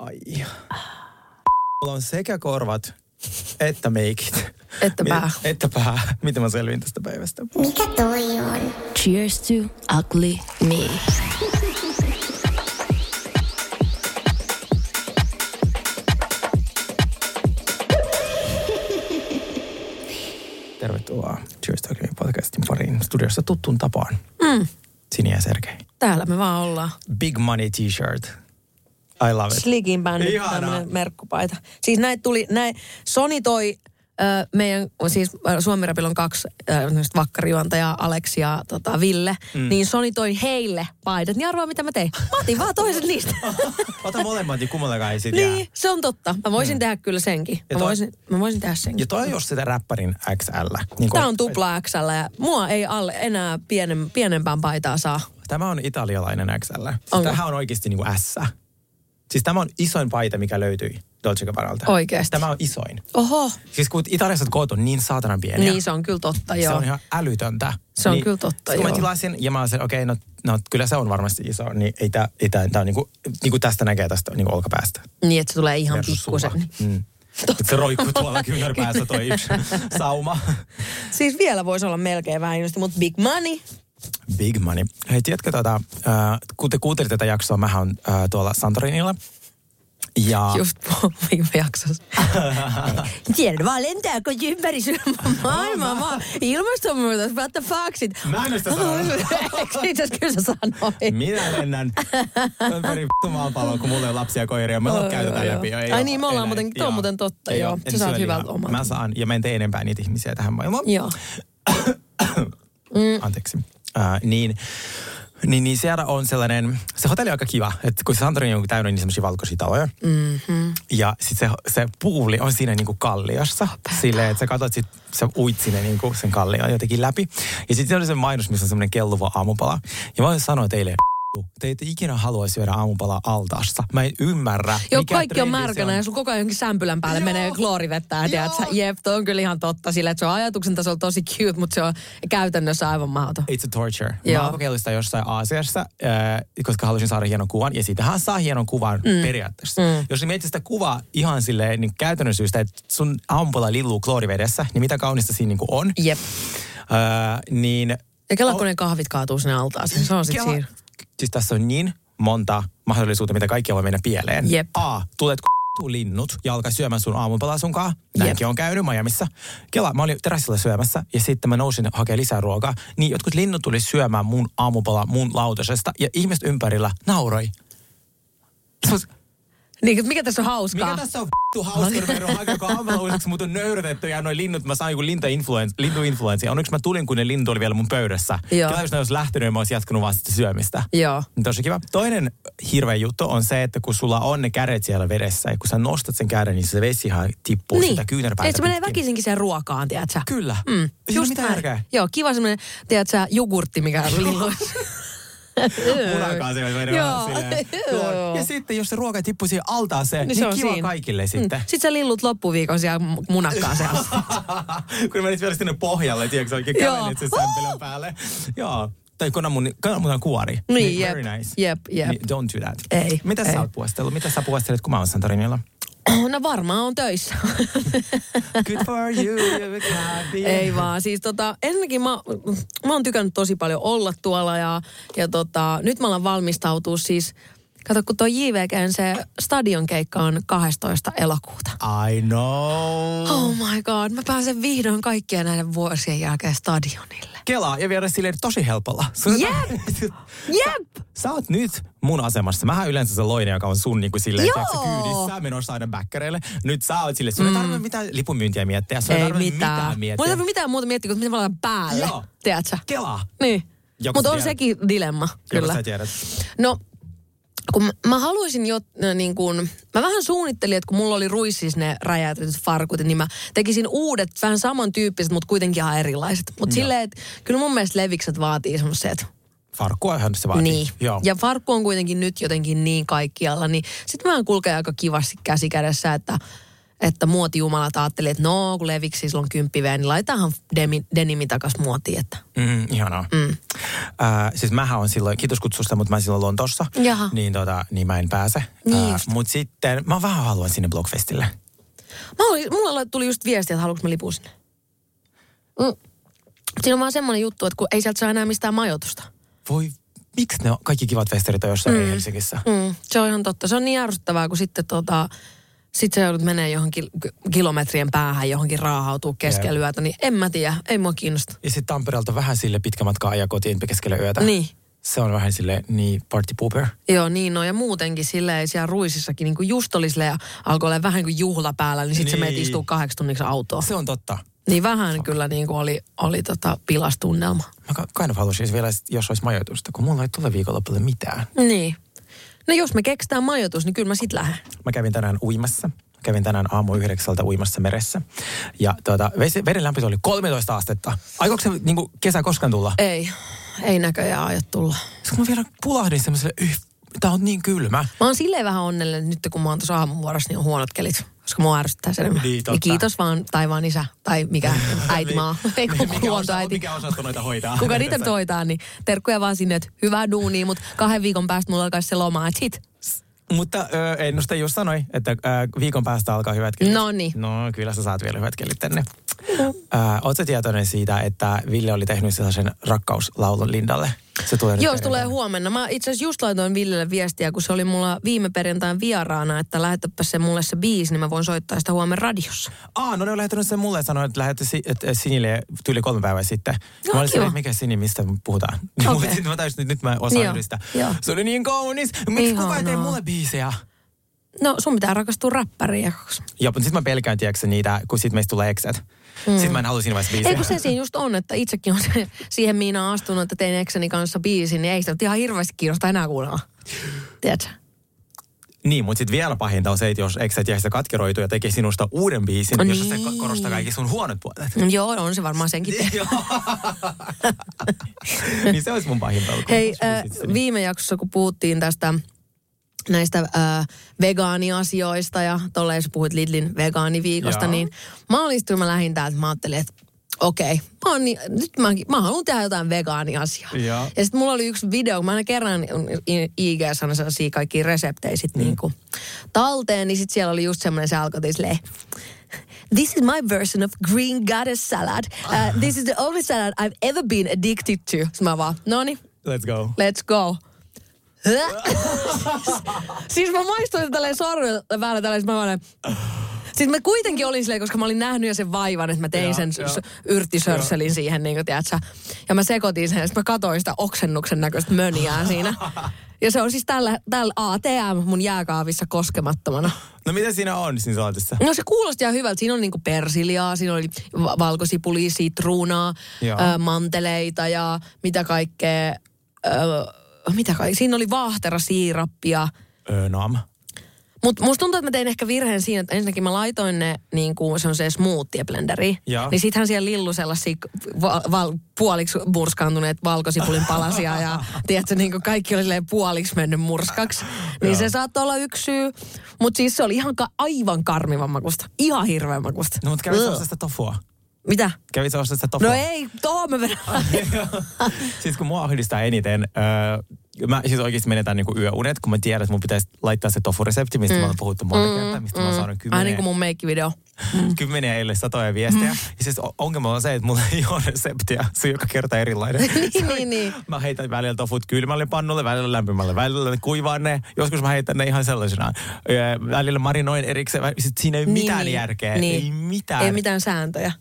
Ai. Mulla on sekä korvat että meikit. Että pää. Että pää. Miten mä selvin tästä päivästä? Mikä toi on? Cheers to ugly me. Tervetuloa Cheers to Ugly podcastin pariin studiossa tuttuun tapaan. Mm. Sini ja Sergei. Täällä me vaan ollaan. Big Money T-shirt. I love it. Slikin bändi, Ihanaa. tämmönen merkkupaita. Siis näitä tuli, näin, Sony toi ö, meidän, siis ö, Suomi Rapilla on kaksi tämmöistä vakkarijuontajaa, Aleksi ja tota, Ville, mm. niin Sony toi heille paidat. Niin arvaa, mitä mä tein. Mä otin vaan toisen niistä. Ota molemmat, niin kummallakaan ei sit jää. niin, se on totta. Mä voisin tehdä kyllä senkin. Ja Mä toi- voisin, mä voisin tehdä senkin. Ja toi on just sitä räppärin XL. Niin Tämä on tupla XL ja mua ei alle enää pienem, pienempään paitaa saa. Tämä on italialainen XL. Onko? tämähän on oikeasti niin kuin S. Siis tämä on isoin paita, mikä löytyi Dolce Gabbanalta. Oikeesti? Tämä on isoin. Oho, Siis kun Italiassa koot on niin saatanan pieniä. niin se on kyllä totta, Se joo. on ihan älytöntä. Se on kyllä totta, sit kun mä joo. tilasin ja mä olisin, okei, okay, no, no, kyllä se on varmasti iso, niin ei tää, ei tää, tää on niinku, niinku tästä näkee tästä niinku olkapäästä. Niin, että se tulee ihan pikkusen. Mm. Et se roikkuu tuolla kyynärpäässä toi yksi sauma. Siis vielä voisi olla melkein vähän just, mutta big money. Big money. Hei, tiedätkö, tota, äh, kun te kuuntelitte tätä jaksoa, mä on äh, tuolla Santorinilla. Ja Just viime jaksossa. Tiedän vaan lentääkö ympäri maailmaa vaan ilmastonmuutos, what the fuck sit. Mä en sitä. Itse asiassa kyllä sä sanoit. minä lennän ympäri maapalloa, kun mulla ei lapsia ja koiria. Me Joo, käy tätä joo, läpi. Ei Ai niin, me ollaan muuten- tuo on muuten totta, joo. oo. Sä saat hyvältä omalta. Mä saan, ja mä en tee enempää niitä ihmisiä tähän maailmaan. Joo. Anteeksi. Äh, niin, niin, niin siellä on sellainen, se hotelli on aika kiva, että kun se Santorini on täynnä niin semmoisia valkoisia taloja. Mm-hmm. Ja sitten se, se puuli on siinä niinku kalliossa. Silleen, että sä katsot sit, sä uit sinne niinku sen kallion jotenkin läpi. Ja sitten oli se mainos, missä on semmoinen kelluva aamupala. Ja mä voin sanoa teille, te ette ikinä halua syödä aamupalaa altaassa. Mä en ymmärrä, Joo, mikä kaikki on märkänä ja sun koko ajan sämpylän päälle Joo. menee kloorivettä. Ja tiedät, sä, jep, toi on kyllä ihan totta sillä, että se on ajatuksen tasolla tosi cute, mutta se on käytännössä aivan mahdoton. It's a torture. Joo. Mä oon kokeillut sitä jossain Aasiassa, äh, koska halusin saada hienon kuvan. Ja siitähän saa hienon kuvan mm. periaatteessa. Mm. Jos mietit sitä kuvaa ihan silleen niin käytännön syystä, että sun aamupala lilluu kloorivedessä, niin mitä kaunista siinä niin on. Jep. Äh, niin Ja kela, kun ne kahvit kaatuu sinne altaaseen. Se on sit Kela- siinä. Siis tässä on niin monta mahdollisuutta, mitä kaikkia voi mennä pieleen. Jep. A, tulet k***tuu linnut ja alkaa syömään sun aamupalaa sunkaan. Näinkin on käynyt Miamissa. Kela, mä olin terassilla syömässä ja sitten mä nousin hakemaan lisää ruokaa. Niin jotkut linnut tuli syömään mun aamupalaa mun lautasesta ja ihmiset ympärillä nauroi. Niin, mikä tässä on hauskaa? Mikä tässä on vittu hauska, mä hakemaan aamulla uusiksi, mut on nöyrytetty ja noin linnut, mä sain joku lintuinfluenssi. lintuinfluenssi. Onneksi mä tulin, kun ne linnut oli vielä mun pöydässä. Joo. Kela, jos ne olisi lähtenyt, niin mä olisin jatkanut vaan sitä syömistä. Joo. Niin Tosi kiva. Toinen hirveä juttu on se, että kun sulla on ne kädet siellä vedessä ja kun sä nostat sen käden, niin se vesi ihan tippuu sitä kyynärpäätä Niin. Et se menee väkisinkin sen ruokaan, tiedätkö? Kyllä. Mm. Just mitään. Joo, kiva semmoinen, tiedätkö, jogurtti, mikä linnuissa. Munakaan se Joo. vähän silleen. Ja sitten jos se ruoka tippuu siihen altaaseen, niin, se niin on kiva siinä. kaikille sitten. Mm. Sitten sä lillut loppuviikon siellä munakkaan seassa. kun menit vielä sinne pohjalle, tiedätkö, oikein kävelit sen sämpelän päälle. Joo. Tai kananmunan, kananmunan kuori. Niin, jep. Very nice. Jep, jep. Niin, don't do that. Ei, Mitä ei. sä oot puostellut? Mitä sä puostelet, kun mä oon Santorinilla? No varmaan on töissä. Good for you, happy. Ei vaan, siis tota, ensinnäkin mä, mä oon tykännyt tosi paljon olla tuolla ja, ja tota, nyt mä alan valmistautua siis, kato kun tuo JVGn se stadion keikka on 12. elokuuta. I know. Oh my god, mä pääsen vihdoin kaikkien näiden vuosien jälkeen stadionille. Kelaa ja viedä silleen tosi helpolla. Jep. Jep! Sä oot nyt mun asemassa. Mähän yleensä se loinen, joka on sun niin kuin silleen, Joo. tiedätkö, kyydissä menossa aina bäkkäreille. Nyt sä oot silleen, sun ei tarvitse mitään lipunmyyntiä miettiä. Sun ei, Ei tarvitse mitään. mitään miettiä. ei tarvitse mitään muuta miettiä, kuin miten mä laitan päälle. Joo. Tiedätkö? Kelaa. Niin. Joku Mutta sä on tiedät. sekin dilemma, Joku kyllä. sä tiedät. No, kun mä, haluaisin jo niin kuin, mä vähän suunnittelin, että kun mulla oli ruissis ne räjäytetyt farkut, niin mä tekisin uudet, vähän samantyyppiset, mutta kuitenkin ihan erilaiset. Mutta silleen, että kyllä mun mielestä levikset vaatii semmoiset, Farkkuahan se vaatii. niin. Joo. Ja farkku on kuitenkin nyt jotenkin niin kaikkialla, niin sitten mä kulkee aika kivasti käsi kädessä, että että muotijumalat ajatteli, että no, kun leviksi sillä on kymppiveä, niin laitahan demi, denimi takas muotiin, että Mm, ihanaa. Mm. Äh, siis mähän on silloin, kiitos kutsusta, mutta mä silloin Lontossa. Jaha. Niin, tota, niin mä en pääse. Niin äh, mutta sitten mä vähän haluan sinne Blogfestille. Mä olin, mulla tuli just viesti, että haluanko mä lipun sinne. Mm. Siinä on vaan semmoinen juttu, että kun ei sieltä saa enää mistään majoitusta. Voi, miksi ne on, kaikki kivat festarit on jossain mm. Helsingissä? Mm, se on ihan totta. Se on niin ärsyttävää, kun sitten tota, sit sä joudut menee johonkin ki- kilometrien päähän, johonkin raahautuu keskellä Jep. yötä, niin en mä tiedä, ei mua kiinnosta. Ja sitten Tampereelta vähän sille pitkä matka ajaa kotiin keskellä yötä. Niin. Se on vähän sille niin party pooper. Joo, niin no ja muutenkin silleen siellä ruisissakin niin kuin just oli silleen, ja alkoi olla vähän kuin juhla päällä, niin sitten niin. se meet istuu kahdeksi tunniksi autoon. Se on totta. Niin vähän kyllä niin kuin oli, oli tota pilastunnelma. Mä kind of haluaisin vielä, jos olisi majoitusta, kun mulla ei tule viikonlopulle mitään. Niin. No jos me keksitään majoitus, niin kyllä mä sit lähden. Mä kävin tänään uimassa. Mä kävin tänään aamu yhdeksältä uimassa meressä. Ja tuota, veden lämpötila oli 13 astetta. Aikooko se niin kesä koskaan tulla? Ei, ei näköjään aio tulla. Sitten mä vielä pulahdin semmoiselle, yh, tää on niin kylmä. Mä oon silleen vähän onnellinen, nyt kun mä oon tuossa aamuvuorossa, niin on huonot kelit. Koska mua ärsyttää se enemmän. Niin. Ja kiitos vaan taivaan isä, tai mikä äitimaa, ei kun mikä, osa, luontoäiti. mikä osasto noita hoitaa? Kuka niitä nyt hoitaa, niin terkkuja vaan sinne, että hyvää duunia, mutta kahden viikon päästä mulla alkaisi se loma, että sit. Mutta ö, ennuste just sanoi, että ö, viikon päästä alkaa hyvät kelit. Noniin. No kyllä sä saat vielä hyvät kelit tänne. Oletko tietoinen siitä, että Ville oli tehnyt sellaisen rakkauslaulun Lindalle? Se tulee nyt Joo, se tulee huomenna. Mä itse asiassa just laitoin Villelle viestiä, kun se oli mulla viime perjantain vieraana, että lähetäpä se mulle se biisi, niin mä voin soittaa sitä huomenna radiossa. Aa, no ne on lähettänyt sen mulle ja sanoi, että lähetti si- että Sinille tyyli kolme päivää sitten. Joo, mä olin silleen, mikä Sini, mistä puhutaan? Okay. Sitten mä täysin, nyt mä osaan Joo, yhdistää. joo. Se oli niin kaunis. Miksi kukaan ei tee mulle biisejä? No sun pitää rakastua jakaksi. Joo, mutta sitten mä pelkään, tiedätkö, niitä, kun sit meistä tulee exet. Mm. Sitten mä en halua siinä vaiheessa biisejä. Ei kun se siinä just on, että itsekin on se, siihen Miinaan astunut, että tein ekseni kanssa biisin, niin ei sitä ihan hirveästi kiinnosta enää kuunnella. Tiedätkö? Niin, mutta sitten vielä pahinta on se, että jos exet jäisi katkeroitu ja tekee sinusta uuden biisin, No jossa se niin. ko- korostaa kaikki sun huonot puolet. Joo, on se varmaan senkin. Joo. niin se olisi mun pahin pelko. Hei, äh, viime jaksossa kun puhuttiin tästä näistä äh, vegaaniasioista ja tolleen sä puhuit Lidlin vegaaniviikosta, Joo. niin mä kun mä lähdin täältä, mä ajattelin, että okei, mä, oon niin, nyt mä, mä haluan tehdä jotain vegaaniasiaa. Joo. Ja sitten mulla oli yksi video, mä aina kerran ig aina sellaisia kaikkia reseptejä sit Mm. niinku talteen, niin sitten siellä oli just semmoinen, se alkoi silleen, This is my version of green goddess salad. Uh, this is the only salad I've ever been addicted to. Sitten mä vaan, no niin, Let's go. let's go. Siis mä maistoin sitä tälleen sormella päällä tälleen, mä vaan, Siis mä kuitenkin olin silleen, koska mä olin nähnyt jo sen vaivan, että mä tein sen s- yrttisörsselin siihen, niin kuin, tiedätkö, Ja mä sekoitin sen, ja mä katsoin sitä oksennuksen näköistä möniää siinä. Ja se on siis tällä, tällä ATM mun jääkaavissa koskemattomana. No mitä siinä on siinä salatissa? No se kuulosti ihan hyvältä. Siinä on niinku persiljaa, siinä oli va- valkosipulia, sitruunaa, ö, manteleita ja mitä kaikkea. Ö, mitä kaikkea. Siinä oli vaahterasiirappia. Öö, nam. Mutta musta tuntuu, että mä tein ehkä virheen siinä, että ensinnäkin mä laitoin ne niin kuin se on se smoothie blenderi. Joo. Niin sittenhän siellä lillu sellaisia va- val- puoliksi murskaantuneet valkosipulin palasia ja tiedätkö, niin kuin kaikki oli silleen puoliksi mennyt murskaksi. Niin se saattoi olla yksi syy. Mutta siis se oli ihan ka- aivan karmivan makusta. Ihan hirveän makusta. No mutta ostaa sitä tofua? Mitä? Kävit ostaa sitä tofua? No ei, tohon mä vedän. siis kun mua ahdistaa eniten, öö, mä siis oikeasti menetään niinku yöunet, kun mä tiedän, että mun pitäisi laittaa se tofu-resepti, mistä mm. mä oon puhuttu monta kertaa, mistä mm. mä oon saanut Ai kymmeniä, niin kuin mun meikkivideo. kymmeniä eilen satoja viestejä. Mm. Ja siis ongelma on se, että mulla ei ole reseptiä. Se on joka kerta erilainen. niin, niin, niin. Mä heitän välillä tofut kylmälle pannulle, välillä lämpimälle, välillä kuivaan ne. Joskus mä heitän ne ihan sellaisena. Öö, Välillä marinoin erikseen. vä- Sit siinä ei ole mitään niin, järkeä. niin. Ei mitään. Ei mitään sääntöjä.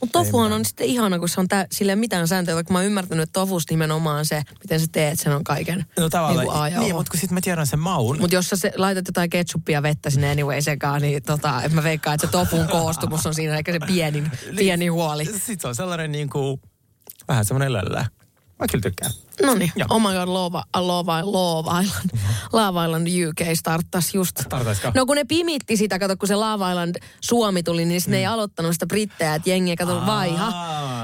Mutta tofuhan on sitten ihana, kun se on tä- sille mitään sääntöjä, vaikka mä oon ymmärtänyt, että tofusta nimenomaan se, miten sä teet, sen on kaiken No tavallaan, niin, A ja niin, O. mutta kun sit mä tiedän sen maun. Mutta jos sä se, laitat jotain ketsuppia vettä sinne anyway sekaan, niin tota, et mä veikkaan, että se tofun koostumus on siinä ehkä se pienin, pieni huoli. Sitten se on sellainen niin kuin, vähän semmoinen löllä. Mä kyllä tykkään. No niin, oh my god, Love, Love, Love Island, Love Island UK starttasi just. Starttaisiko? No kun ne pimitti sitä, kato kun se Love Island Suomi tuli, niin sitten ne ei aloittanut sitä brittejä, että jengiä kato Aa. vaiha.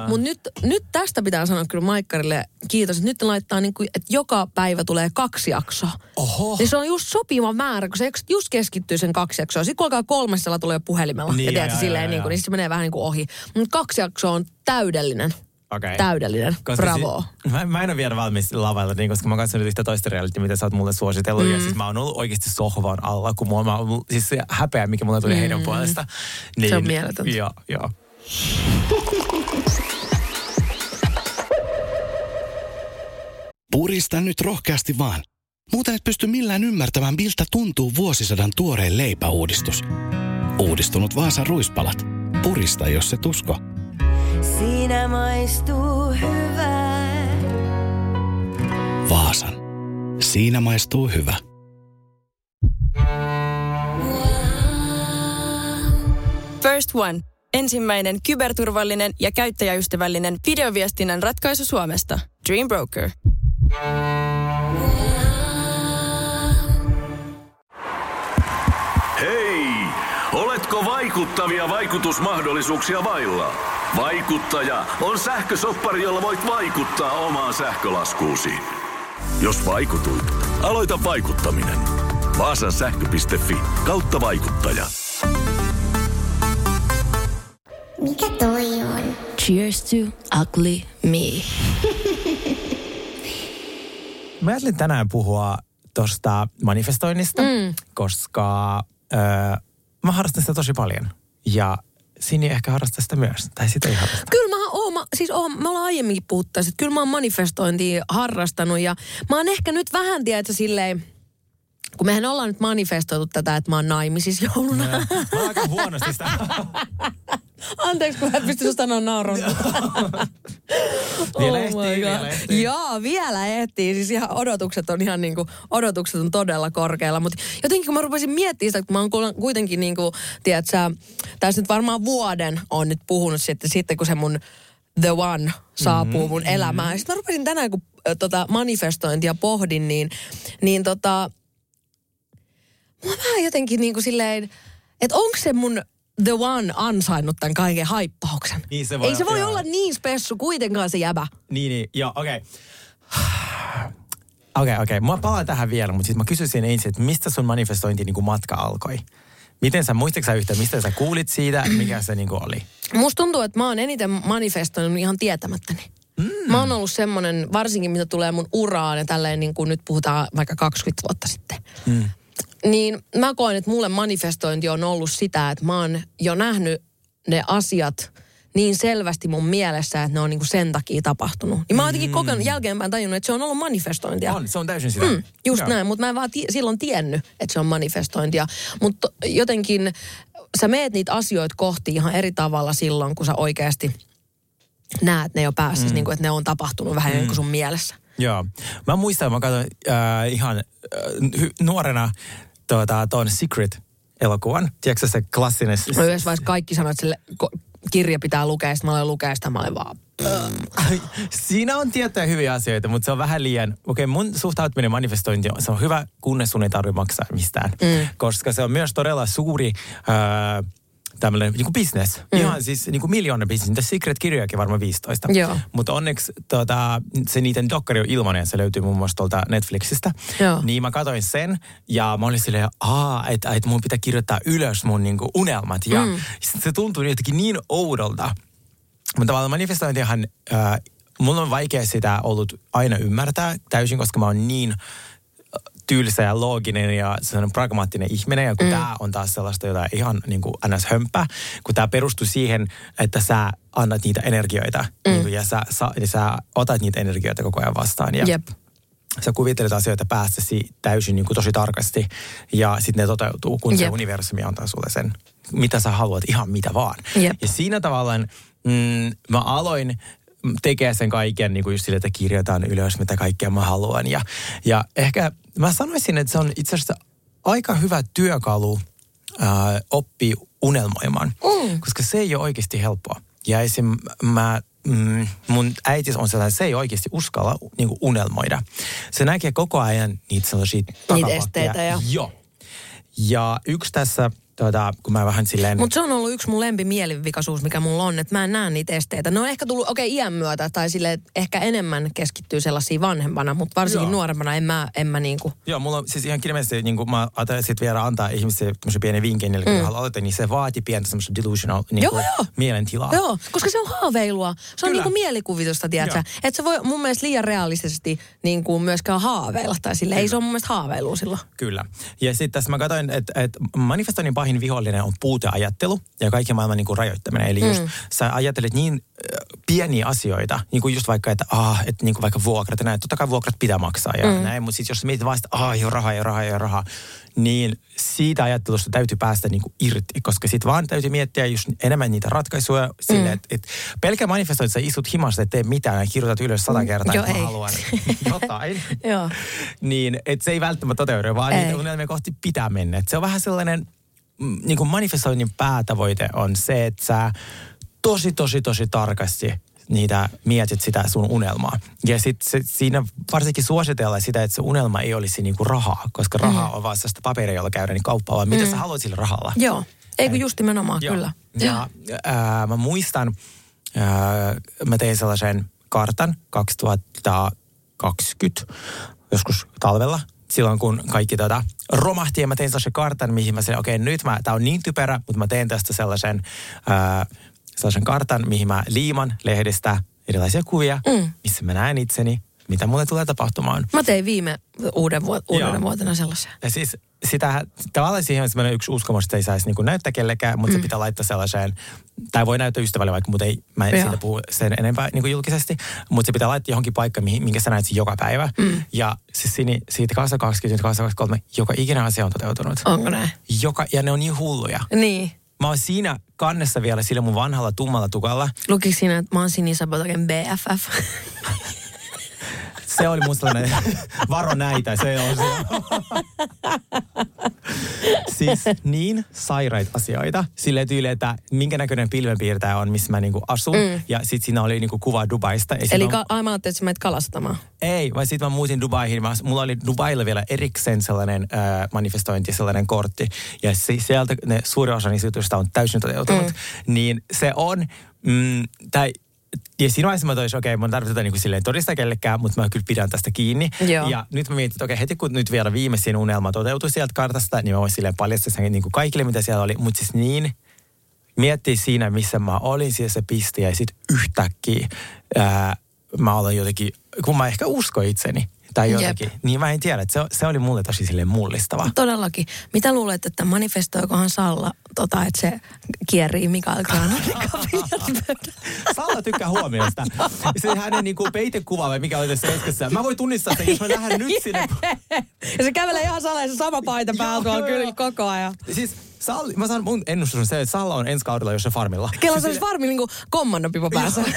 Mutta nyt, nyt tästä pitää sanoa kyllä Maikkarille kiitos, että nyt ne laittaa niin kuin, että joka päivä tulee kaksi jaksoa. Oho. Niin se on just sopiva määrä, kun se just keskittyy sen kaksi jaksoa. Sitten kun alkaa kolmessa, tulee puhelimella. Niin, ja joo, silleen, joo, niin, kuin, niin se menee vähän niin kuin ohi. Mutta kaksi jaksoa on täydellinen. Okei. Täydellinen. Koska Bravo. Si- mä, mä en ole vielä valmis lavailla, niin, koska mä oon katsonut yhtä toista reality, mitä sä oot mulle suositellut. Mm. Ja siis mä oon ollut oikeasti sohvan alla, kun mua, mä, siis se häpeä, mikä mulle tuli mm. heidän puolesta. Niin, Se on mieletöntä. Joo, joo. Purista nyt rohkeasti vaan. Muuten et pysty millään ymmärtämään, miltä tuntuu vuosisadan tuoreen leipäuudistus. Uudistunut Vaasan ruispalat. Purista, jos se tusko. Siinä maistuu hyvää. Vaasan. Siinä maistuu hyvä. First One. Ensimmäinen kyberturvallinen ja käyttäjäystävällinen videoviestinnän ratkaisu Suomesta. Dream Broker. Hei! Oletko vaikuttavia vaikutusmahdollisuuksia vailla? Vaikuttaja on sähkösoppari, jolla voit vaikuttaa omaan sähkölaskuusi. Jos vaikutuit, aloita vaikuttaminen. Vaasan sähkö.fi kautta vaikuttaja. Mikä toi on? Cheers to ugly me. Mä ajattelin tänään puhua tuosta manifestoinnista, mm. koska öö, mä harrastan sitä tosi paljon. Ja Sini ehkä harrastaa sitä myös, tai sitä ei harrasta. Kyllä mä oon, mä, siis oon, me ollaan aiemminkin puhuttu että kyllä mä oon manifestointia harrastanut ja mä oon ehkä nyt vähän, tiedätkö, silleen, kun mehän ollaan nyt manifestoitu tätä, että mä oon naimisissa jouluna. Mä oon aika huonosti sitä. Anteeksi, kun mä en pystynyt sanoa naurun. Vielä Oh ehtii, my God. vielä ehtii. Joo, vielä ehtii. Siis ihan odotukset on ihan niin kuin, odotukset on todella korkealla. Mutta jotenkin kun mä rupesin miettimään sitä, kun mä oon kuitenkin niin kuin, tiedätkö, tässä nyt varmaan vuoden on nyt puhunut sitten, sitten kun se mun the one saapuu mun elämään. Sitten mä rupesin tänään, kun tota, manifestointia pohdin, niin, niin tota, mulla vähän jotenkin niin kuin silleen, että onko se mun the one ansainnut tämän kaiken haippauksen? Niin se voi Ei se voi joo. olla niin spessu kuitenkaan se jäbä. Niin, niin, joo, okei. Okei, okei. Mä palaan tähän vielä, mutta siis mä kysyisin ensin, että mistä sun manifestointi niin kuin matka alkoi? Miten sä, muistatko sä yhtä, mistä sä kuulit siitä, mikä se niin kuin oli? Musta tuntuu, että mä oon eniten manifestoinut ihan tietämättäni. Mm. Mä oon ollut semmonen, varsinkin mitä tulee mun uraan ja tälleen niin kuin nyt puhutaan vaikka 20 vuotta sitten. Mm. Niin mä koen, että mulle manifestointi on ollut sitä, että mä oon jo nähnyt ne asiat niin selvästi mun mielessä, että ne on niin kuin sen takia tapahtunut. Niin mä oon jotenkin kokenut jälkeenpäin tajunnut, että se on ollut manifestointia. On, se on täysin sitä. Mm, just Joo. näin, mutta mä en vaan ti- silloin tiennyt, että se on manifestointia. Mutta jotenkin sä meet niitä asioita kohti ihan eri tavalla silloin, kun sä oikeasti näet ne jo päässä, mm. niin kuin, että ne on tapahtunut vähän mm. niin kuin sun mielessä. Joo. Mä muistan, mä katsoin äh, ihan äh, nuorena tuota, ton Secret-elokuvan. Tiedätkö se klassinen? No yhdessä vaiheessa kaikki sanoivat, että sille kirja pitää lukea, sitten mä olen lukea sitä, mä olen vaan... Siinä on tiettyjä hyviä asioita, mutta se on vähän liian... Okei, okay, mun suhtautuminen manifestointiin on, se on hyvä, kunnes sun ei tarvitse maksaa mistään. Mm. Koska se on myös todella suuri... Äh, tämmöinen niin kuin business. Mm. Ihan siis niin kuin miljoona business. The Secret-kirjojakin varmaan 15. Joo. Mutta onneksi tota, se niiden dokkari on ilmanen. Se löytyy muun muassa tuolta Netflixistä. Joo. Niin mä katsoin sen ja mä olin silleen, aa, että et mun pitää kirjoittaa ylös mun niin kuin unelmat. Ja mm. se tuntui jotenkin niin oudolta. Mutta tavallaan manifestointihan, äh, mulla on vaikea sitä ollut aina ymmärtää täysin, koska mä oon niin tylsä ja looginen ja sellainen pragmaattinen ihminen. Ja kun mm. tämä on taas sellaista, jota ihan niin kuin ns. hömpää, kun tämä perustuu siihen, että sä annat niitä energioita mm. niin kuin, ja sä, sä, ja sä otat niitä energioita koko ajan vastaan. Ja Jep. sä kuvittelet asioita päässäsi täysin niin kuin tosi tarkasti ja sitten ne toteutuu, kun se Jep. universumi antaa sulle sen, mitä sä haluat, ihan mitä vaan. Jep. Ja siinä tavallaan mm, mä aloin tekee sen kaiken niin kuin just sille, että kirjoitan ylös, mitä kaikkea mä haluan. Ja, ja ehkä mä sanoisin, että se on itse asiassa aika hyvä työkalu ää, oppia unelmoimaan, mm. koska se ei ole oikeasti helppoa. Ja esim. mä mm, mun äiti on sellainen, se ei oikeasti uskalla niin kuin unelmoida. Se näkee koko ajan niitä sellaisia takapakkeja. esteitä ja- Joo. Ja yksi tässä, tuota, kun mä vähän silleen... Mutta se on ollut yksi mun lempimielivikaisuus, mikä mulla on, että mä en näe niitä esteitä. Ne on ehkä tullut, okei, okay, iän myötä, tai sille ehkä enemmän keskittyy sellaisiin vanhempana, mutta varsinkin Joo. nuorempana en mä, en mä niinku... Joo, mulla on siis ihan kirjallisesti, niin kuin mä ajattelin sit vielä antaa ihmisille tämmöisen pienen vinkin, kun mm. aloittaa, niin se vaati pientä semmoista delusional niin Joo, kuin, joo. mielentilaa. Joo, koska se on haaveilua. Se on Kyllä. niinku mielikuvitusta, tiedätkö? Että se voi mun mielestä liian realistisesti niin kuin myöskään haaveilla. Tai sille ei se on mun mielestä haaveilua silloin. Kyllä. Ja sitten tässä mä katsoin, että, että manifestoinnin pahin vihollinen on puuteajattelu ja kaiken maailman niin kuin rajoittaminen. Eli just sä ajattelet niin äh, pieniä asioita, niin kuin just vaikka, että, ah, että niin kuin vaikka vuokrat ja näin, totta kai vuokrat pitää maksaa ja mm. näin, mutta sitten jos mietit vaan, että ah, ei ole rahaa, ei ole rahaa, ei ole rahaa, niin siitä ajattelusta täytyy päästä niin kuin irti, koska sitten vaan täytyy miettiä just enemmän niitä ratkaisuja sille, mm. että, että pelkä manifestointi, että sä istut himassa, et tee mitään ja kirjoitat ylös sata kertaa, Joo, että mä ei. haluan jotain Joo. niin että se ei välttämättä toteudu, vaan Ei. niitä unelmia kohti pitää mennä. Et se on vähän sellainen, mm, niin kuin manifestoinnin päätavoite on se, että sä tosi, tosi, tosi tarkasti niitä mietit sitä sun unelmaa. Ja sitten siinä varsinkin suositellaan sitä, että se unelma ei olisi niinku rahaa, koska rahaa Mm. on vaan sellaista paperia, jolla käydään niin kauppaa, vaan mitä sä haluat sillä rahalla. Joo. Ei kun just nimenomaan, Joo. kyllä. Ja ää, mä muistan, ää, mä tein sellaisen kartan 2020, joskus talvella, silloin kun kaikki tota romahti ja mä tein sellaisen kartan, mihin mä sanoin, okei okay, nyt mä, tää on niin typerä, mutta mä teen tästä sellaisen, ää, sellaisen kartan, mihin mä liiman lehdistä erilaisia kuvia, mm. missä mä näen itseni, mitä mulle tulee tapahtumaan. Mä tein viime uuden, vuot- uuden vuotena sellaisen. Ja siis sitä, tavallaan siihen on semmoinen yksi uskomus, että ei saisi niin näyttää kellekään, mutta mm. se pitää laittaa sellaiseen, tai voi näyttää ystävälle vaikka, mutta ei, mä en Joo. siitä puhu sen enempää niin kuin julkisesti, mutta se pitää laittaa johonkin paikkaan, mihin, minkä sä näet joka päivä. Mm. Ja siis siinä, siitä 2020, 2023, joka ikinen asia on toteutunut. Onko näin? Joka, ja ne on niin hulluja. Niin. Mä oon siinä kannessa vielä sillä mun vanhalla tummalla tukalla. Lukiko siinä, että mä oon Sinisabotaken BFF? Se oli mun sellainen, varo näitä, se on se. siis niin sairaita asioita. Silleen tyyli, että minkä näköinen pilvenpiirtäjä on, missä mä niinku asun. Mm. Ja sit siinä oli niinku kuva Dubaista. Ja sit Eli mä- ka- ajattelin, että sä menet kalastamaan. ei, vai sitten mä muutin Dubaihin. Mä, mulla oli Dubailla vielä erikseen sellainen äh, manifestointi, sellainen kortti. Ja si, sieltä ne suuri osa niistä jutuista on täysin toteutunut. Mm. Niin se on, mm, tai ja siinä vaiheessa mä toisin, okei, okay, mun tarvitse tätä niin kuin silleen todistaa kellekään, mutta mä kyllä pidän tästä kiinni. Joo. Ja nyt mä mietin, että okei, heti kun nyt vielä viimeisin unelma toteutui sieltä kartasta, niin mä voisin silleen paljastaa sen niin kuin kaikille, mitä siellä oli. Mutta siis niin, miettii siinä, missä mä olin, siellä se pisti ja sitten yhtäkkiä ää, mä olen jotenkin, kun mä ehkä uskon itseni tai Jep. jotenkin, niin mä en tiedä, että se, se oli mulle tosi silleen mullistava. Todellakin. Mitä luulet, että manifestoikohan Salla, tota, että se kierii Mikael Grananin Salla tykkää huomiosta. Se hänen niinku peitekuva vai mikä oli tässä keskessä. Mä voin tunnistaa sen, jos mä lähden nyt sinne. Ja se kävelee ihan salaisen sama paita päällä tuolla joo, kyllä koko ajan. Siis Salli, mä sanon, mun ennustus on se, että Salla on ensi kaudella jossain farmilla. Kello Siis se olisi varmi niinku kommandopipo päässä.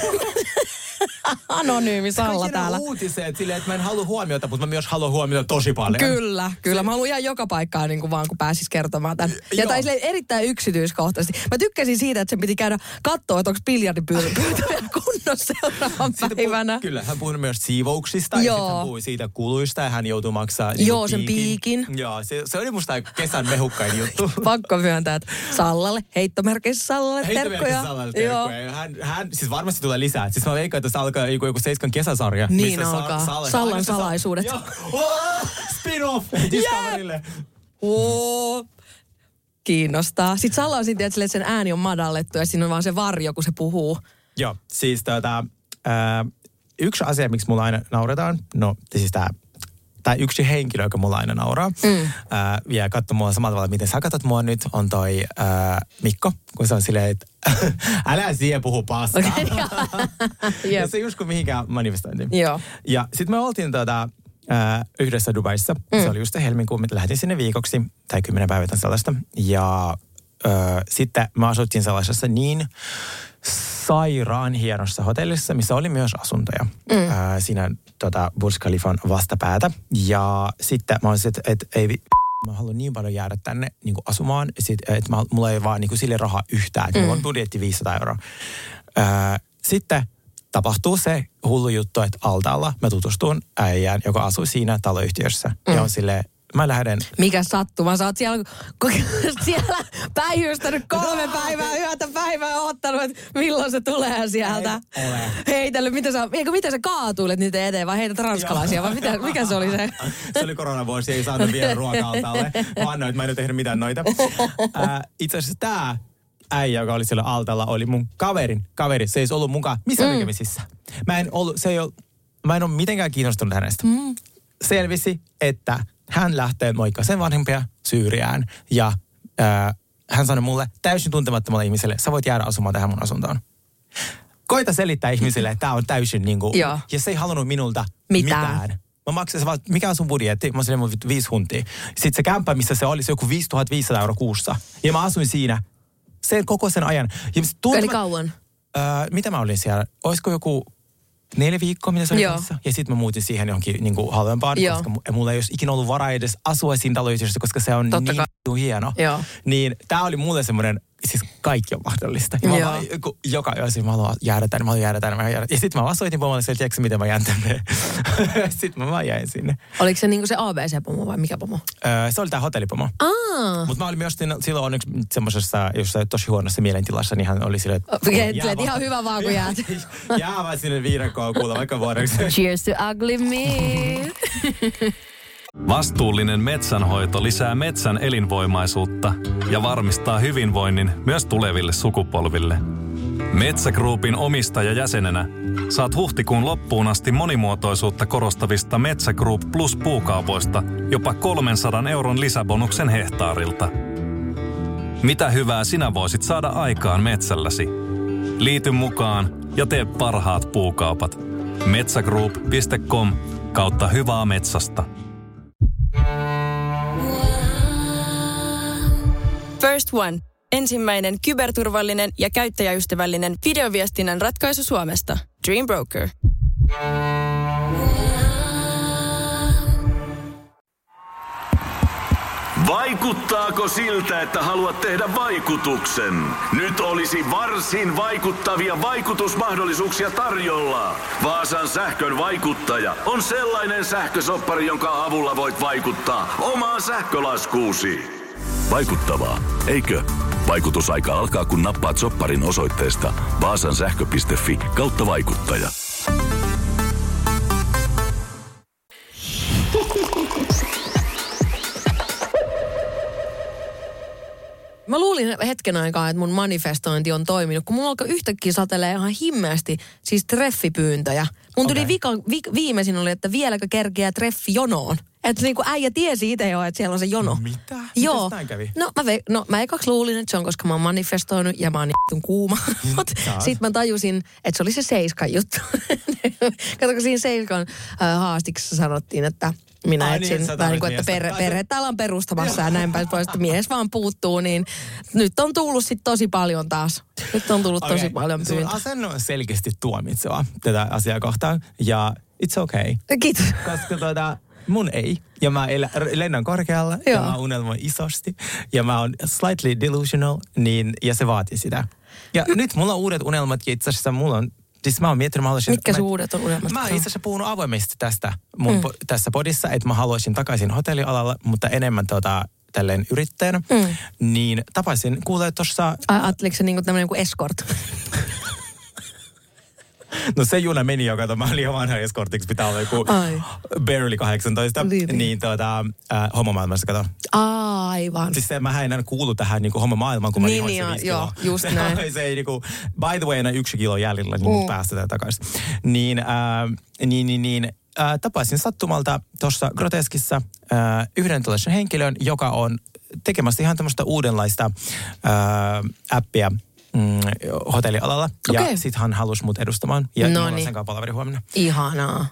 Anonyymi Salla täällä. uutiset silleen, että mä en halua huomiota, mutta mä myös haluan huomiota tosi paljon. Kyllä, kyllä. Mä haluan ihan joka paikkaan niin kuin vaan, kun pääsis kertomaan tämän. Ja Joo. tai erittäin yksityiskohtaisesti. Mä tykkäsin siitä, että sen piti käydä katsoa, että onko biljardipyytö vielä kunnossa seuraavan Siitä päivänä. Kyllä, hän puhui myös siivouksista ja Joo. sitten hän puhui siitä kuluista ja hän joutui maksaa niin Joo, sen piikin. Joo, se, se oli musta kesän mehukkain juttu. Pakko myöntää, että Sallalle, heittomerkeissä Sallalle terkkoja. Heittomerkki Sallalle terkkoja. Ja Hän, hän, siis varmasti tulee lisää. Siis mä veikkaan, että se alkaa joku, joku Seiskan kesäsarja. Niin missä alkaa. Sallan Sa- salaisuudet. Joo. Oh, Spin-off Discoverylle. Oo. Kiinnostaa. Sitten Salla on sitten, että sen ääni on madallettu ja siinä on vaan se varjo, kun se puhuu. Joo, siis tota, ää, yksi asia, miksi mulla aina nauretaan, no siis tää, tai yksi henkilö, joka mulla aina nauraa, mm. ää, ja katsoo mua samalla tavalla, miten sä katsot mua nyt, on toi ää, Mikko, kun se on silleen, että älä siihen puhu paskaa. Okei, ja Jep. se just kuin mihinkään manifestointiin. Joo. Ja sitten me oltiin tota, ää, yhdessä Dubaissa. Mm. Se oli just helmikuun, me lähdin sinne viikoksi, tai kymmenen päivää sellaista. Ja ö, sitten me asuttiin sellaisessa niin sairaan hienossa hotellissa, missä oli myös asuntoja. Mm. Ää, siinä tota, Burj Khalifan vastapäätä. Ja sitten mä olisin, että et, ei mä haluan niin paljon jäädä tänne niin kuin asumaan, että mulla ei vaan niin kuin sille rahaa yhtään. Mm. Mulla on budjetti 500 euroa. Ää, sitten tapahtuu se hullu juttu, että altaalla mä tutustun äijään, joka asuu siinä taloyhtiössä. Mm. Ja on silleen, mä lähden Mikä sattuma, sä oot siellä, siellä päivystänyt kolme päivää, yötä päivää ottanut, että milloin se tulee sieltä. Ei ole. Heitellyt, miten sä, eikö, miten sä kaatuilet niitä eteen vai heität ranskalaisia vai mitä, mikä se oli se? se oli koronavuosi, ei saanut vielä ruoka-altalle. Mä annoin, mä en ole tehnyt mitään noita. Ää, itse asiassa tämä äijä, joka oli siellä altalla, oli mun kaverin kaveri. Se ei ollut mukaan missään mm. tekemisissä. Mä en ollut, se ei ollut, mä en ole mitenkään kiinnostunut hänestä. Mm. Selvisi, että hän lähtee moikkaa sen vanhempia Syyriään ja ää, hän sanoi mulle täysin tuntemattomalle ihmiselle, sä voit jäädä asumaan tähän mun asuntoon. Koita selittää ihmisille, että tämä on täysin niin kuin, Joo. ja se ei halunnut minulta Mitään. mitään. Mä maksin se vaan, mikä on sun budjetti? Mä sanoin, mun viisi huntia. Sitten se kämppä, missä se oli, se joku 5500 euroa kuussa. Ja mä asuin siinä sen koko sen ajan. Ja tuntema- Eli kauan. Öö, mitä mä olin siellä? Olisiko joku neljä viikkoa, mitä se oli Joo. kanssa? Ja sitten mä muutin siihen johonkin niin kuin halvempaan, Joo. koska mu- mulla ei olisi ikinä ollut varaa edes asua siinä taloyhtiössä, koska se on Totta niin kai. hieno. Joo. Niin tää oli mulle semmoinen, siis kaikki on mahdollista. Ja mä vaan, kun joka yö mä haluan jäädä tänne, mä haluan jäädä tänne, mä jäädä. Ja sitten mä vaan soitin pomolle, että tiedätkö miten mä jään tänne. sitten mä vaan jäin sinne. Oliko se niinku se ABC-pomo vai mikä pomo? Öö, se oli tää hotellipomo. Mutta mä olin myös silloin onneksi semmoisessa jossain tosi huonossa mielentilassa, niin hän oli silleen, että... Okei, jää et ihan hyvä vaan, kun jäät. jää vaan sinne viidakkoon kuulla vaikka vuodeksi. Cheers to ugly me. Vastuullinen metsänhoito lisää metsän elinvoimaisuutta ja varmistaa hyvinvoinnin myös tuleville sukupolville. Metsä Groupin omistajajäsenenä saat huhtikuun loppuun asti monimuotoisuutta korostavista Metsä Group Plus puukaupoista jopa 300 euron lisäbonuksen hehtaarilta. Mitä hyvää sinä voisit saada aikaan metsälläsi? Liity mukaan ja tee parhaat puukaupat. Metsägroup.com kautta hyvää metsästä. First One. Ensimmäinen kyberturvallinen ja käyttäjäystävällinen videoviestinnän ratkaisu Suomesta. Dream Broker. Vaikuttaako siltä, että haluat tehdä vaikutuksen? Nyt olisi varsin vaikuttavia vaikutusmahdollisuuksia tarjolla. Vaasan sähkön vaikuttaja on sellainen sähkösoppari, jonka avulla voit vaikuttaa omaan sähkölaskuusi. Vaikuttavaa, eikö? Vaikutusaika alkaa, kun nappaat sopparin osoitteesta vaasansähkö.fi kautta vaikuttaja. Mä luulin hetken aikaa, että mun manifestointi on toiminut, kun mulla alkoi yhtäkkiä satelee ihan himmeästi siis treffipyyntöjä. Mun tuli Okei. vika, vi, viimeisin oli, että vieläkö kerkeää treffi jonoon. Että niinku äijä tiesi itse jo, että siellä on se jono. Mitä? Mites Joo. kävi? No mä, ve, no mä ekaksi luulin, että se on, koska mä oon manifestoinut ja mä oon niin kuuma. Mut Taas. sit mä tajusin, että se oli se Seiskan juttu. Kato, kun siinä Seiskan äh, haastiksessa sanottiin, että minä Ai niin, etsin, että sä tai niin kuin, että miestä. perhe, Tai se- perhettä ollaan perustamassa ja näin päin pois, että mies vaan puuttuu, niin nyt on tullut sit tosi paljon taas. Nyt on tullut tosi Okei. paljon Sun pyyntöjä. asenne on selkeästi tuomitseva tätä asiaa kohtaan. Ja it's okay. Kiitos. Koska tuota, mun ei. Ja mä elä, lennän korkealla ja Joo. mä unelmoin isosti. Ja mä oon slightly delusional, niin, ja se vaatii sitä. Ja nyt mulla on uudet unelmat ja itse asiassa mulla on Siis mä oon miettinyt, mä haluaisin... Mitkä mä, uudet on unelmat? Mä oon itse asiassa puhunut avoimesti tästä mun mm. po, tässä podissa, että mä haluaisin takaisin hotellialalla, mutta enemmän tota, tälleen yrittäjänä. Mm. Niin tapasin, kuulee tuossa Ajatteliko se niinku tämmöinen kuin escort? No se juna meni jo, kato, mä olin jo vanha eskortiksi, pitää olla joku Ai. barely 18. Niin, Niin, niin. tuota, äh, homomaailmassa, kato. Aivan. Siis se, mä en enää kuulu tähän niin homomaailmaan, kun mä Niin, olin niin, viisi joo, kiloa. just se, näin. Se ei niinku, by the way, enää yksi kilo jäljellä, niin mm. päästetään takaisin. Niin, äh, niin, niin, niin äh, tapasin sattumalta tuossa Groteskissa äh, yhden tällaisen henkilön, joka on tekemässä ihan tämmöistä uudenlaista äh, appia mm, hotellialalla. Okei. Ja sit hän halusi mut edustamaan. Ja No niin. sen kanssa palaveri huomenna. Ihanaa.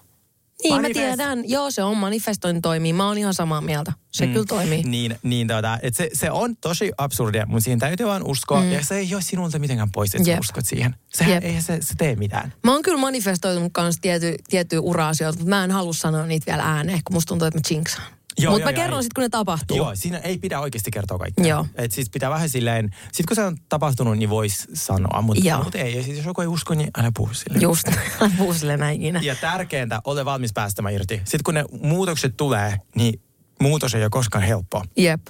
Niin Manifest- mä tiedän. Joo, se on manifestointi toimii. Mä oon ihan samaa mieltä. Se mm. kyllä toimii. Niin, niin tota, et se, se on tosi absurdia, mutta siihen täytyy vaan uskoa. Mm. Ja se ei ole sinulta mitenkään pois, että Jep. uskot siihen. Sehän Jep. ei se, se tee mitään. Mä oon kyllä manifestoitunut kanssa tiettyjä ura-asioita, mutta mä en halua sanoa niitä vielä ääneen, kun musta tuntuu, että mä jinxaan. Joo, Mutta mä joo, kerron sitten, kun ne tapahtuu. Joo, siinä ei pidä oikeasti kertoa kaikkea. Joo. Et siis pitää vähän silleen, sit kun se on tapahtunut, niin vois sanoa, mutta mut ei. Ja siis jos joku ei usko, niin älä puhu sille. Just, älä puhu sille näin ikinä. Ja tärkeintä, ole valmis päästämään irti. Sitten kun ne muutokset tulee, niin muutos ei ole koskaan helppo. Jep.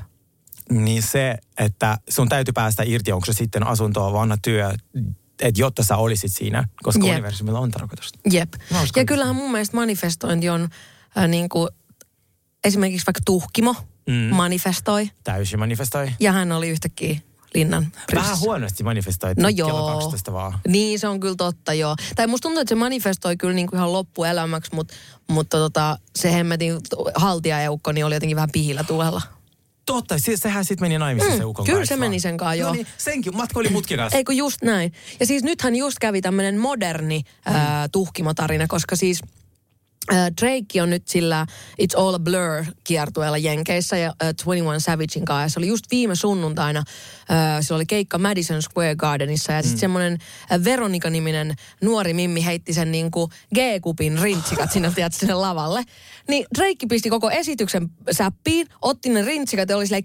Niin se, että sun täytyy päästä irti, onko se sitten asuntoa, vanha työ, että jotta sä olisit siinä, koska Jep. universumilla on tarkoitus. Jep. Ja kyllähän mun mielestä manifestointi on äh, niin kuin, esimerkiksi vaikka Tuhkimo Mm. manifestoi. Täysin manifestoi. Ja hän oli yhtäkkiä linnan prinsessi. Vähän huonosti manifestoi, No kello joo. 12 vaan. Niin, se on kyllä totta, joo. Tai musta tuntuu, että se manifestoi kyllä niin kuin ihan loppuelämäksi, mutta, mutta tota, se hemmetin haltijaeukko niin oli jotenkin vähän pihillä tuella. Totta, se, sehän sitten meni naimisiin Mm, se ukon kyllä se meni sen kanssa, joo. No niin, senkin, matka oli mutkikas. Eikö just näin? Ja siis nythän just kävi tämmöinen moderni Mm. ää, tuhkimotarina, koska siis Drake on nyt sillä It's All a Blur kiertueella Jenkeissä ja ää, 21 Savagein kanssa. Ja se oli just viime sunnuntaina, ää, se oli keikka Madison Square Gardenissa ja Mm. sitten semmoinen ää, Veronika-niminen nuori mimmi heitti sen niinku G-kupin rintsikat sinne, tiedät, sinne lavalle. Niin Drake pisti koko esityksen säppiin, otti ne rintsikat ja oli silleen,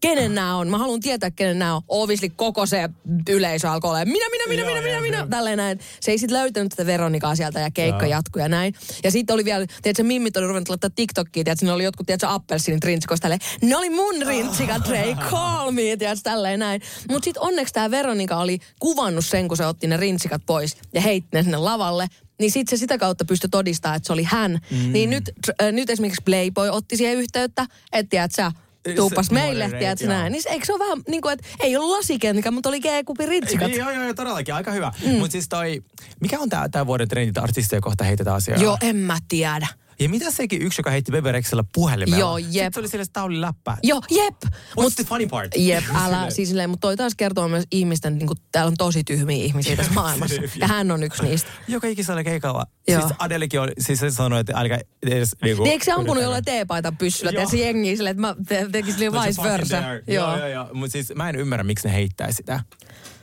kenen nämä on. Mä haluan tietää, kenen nämä on. Obviously koko se yleisö alkoi olla, minä, minä, minä, Joo, minä, minä, minä. Tälleen näin. Se ei sitten löytänyt tätä Veronikaa sieltä ja keikka Joo. jatkui ja näin. Ja sitten oli vielä, tiedätkö, mimmit oli ruvennut laittaa TikTokia, tiedätkö, siinä oli jotkut, tiedätkö, appelsiinit rintsikoista tälleen. Ne oli mun rintsikat, Drake, call me, tiedätkö, tälleen näin. Mutta sitten onneksi tämä Veronika oli kuvannut sen, kun se otti ne rintsikat pois ja heitti ne sinne lavalle. Niin sitten se sitä kautta pystyi todistamaan, että se oli hän. Mm. Niin nyt, äh, nyt esimerkiksi Playboy otti siihen yhteyttä, että tiedätkö, sä, tuuppas Se meille, tiedätkö näin. Niin eikö se ole vähän niin kuin, että ei ollut lasikenkä, mutta oli G-kupin rintsikat. Niin, joo, joo, joo, todellakin, aika hyvä. Mm. Mutta siis toi, mikä on tää vuoden trendit, artisteja kohta heitetään asiaa? Joo, en mä tiedä. Ja mitä sekin yksi, joka heitti Bebe Rexellä puhelimella? Joo, jep. Sitten se oli sille, että tää oli läppä. Joo, jep. What's the funny part? Jep, älä, Silleen. siis silleen, mutta toi taas kertoo myös ihmisten, niin kuin, täällä on tosi tyhmiä ihmisiä tässä maailmassa. Ja hän on yksi niistä. Joka ikisellä keikalla. Joo. Siis Adelikin oli, siis se sanoi, että älkää edes niinku... Niin eikö se ampunut jollain teepaita pyssyllä? Tiedätkö jengiä silleen, että mä te, tekisin No, vice versa. Joo, joo, joo. Mutta siis mä en ymmärrä, miksi ne heittää sitä.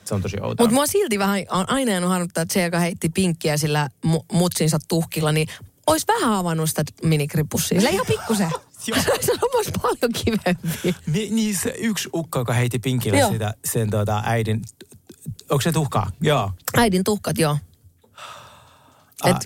Se on tosi outoa. Mutta mua silti vähän on aina jäänyt harmittaa, että se, joka heitti pinkkiä sillä mu- mutsinsa tuhkilla, niin olisi vähän avannut sitä minikripussia. Sillä ihan pikkusen. Se on myös paljon kivempi. Ni, niin se yksi ukko, joka heitti pinkillä Joo. sitä, sen tota, äidin... Onko se tuhkaa? Joo. Äidin tuhkat, joo. Et, Ah,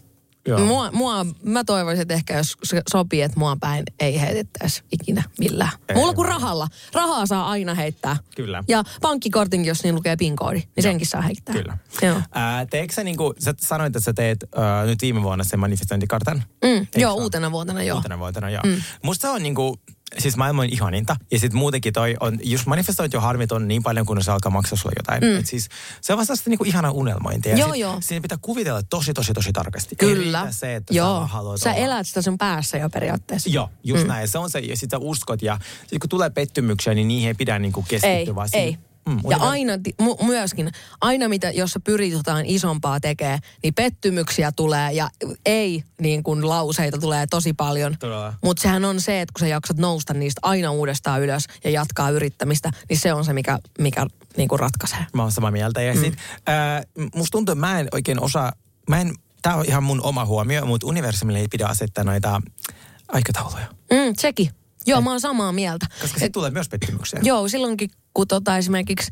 joo. mua, mua, mä toivoisin, että ehkä jos sopii, että mua päin ei heitettäisi ikinä millään. Ei, Mulla kuin rahalla. Rahaa saa aina heittää. Kyllä. Ja pankkikortin, jos niin lukee PIN-koodi, niin senkin saa heittää. Kyllä. Joo. Ää, teekö sä niinku, sä sanoit, että sä teet ää, nyt viime vuonna sen manifestointikartan? Mm, Eikö joo, vaan? uutena vuotena joo. Uutena vuotena, joo. Mm. Musta se on niinku, siis maailman ihaninta. Ja sitten muutenkin toi on, just manifestointi on harmiton niin paljon, kun se alkaa maksaa sulle jotain. Mm. Et siis se on vasta sitä niinku ihana unelmointia. Joo, sit, joo. Siinä pitää kuvitella tosi, tosi, tosi tarkasti. Kyllä. se, että sä joo. vaan haluat Sä olla- elät sitä sun päässä jo periaatteessa. Joo, just mm. näin. Se on se, ja sitä uskot. Ja sit kun tulee pettymyksiä, niin niihin ei pidä niinku keskittyä. Ei, vaan ei. siihen- Mm, ja aina, mu- myöskin, aina mitä, jos sä pyrit jotain isompaa tekee, niin pettymyksiä tulee ja ei niin kuin lauseita tulee tosi paljon. Mutta sehän on se, että kun sä jaksat nousta niistä aina uudestaan ylös ja jatkaa yrittämistä, niin se on se, mikä, mikä niin kuin ratkaisee. Mä oon samaa mieltä. Ja mm. sit, äh, musta tuntuu, että mä en oikein osaa, mä en, tää on ihan mun oma huomio, mutta universumille ei pidä asettaa noita aikatauluja. Mm, sekin. Joo, mä oon samaa mieltä. Koska sitten tulee myös pettymyksiä. Joo, silloinkin kun tota esimerkiksi,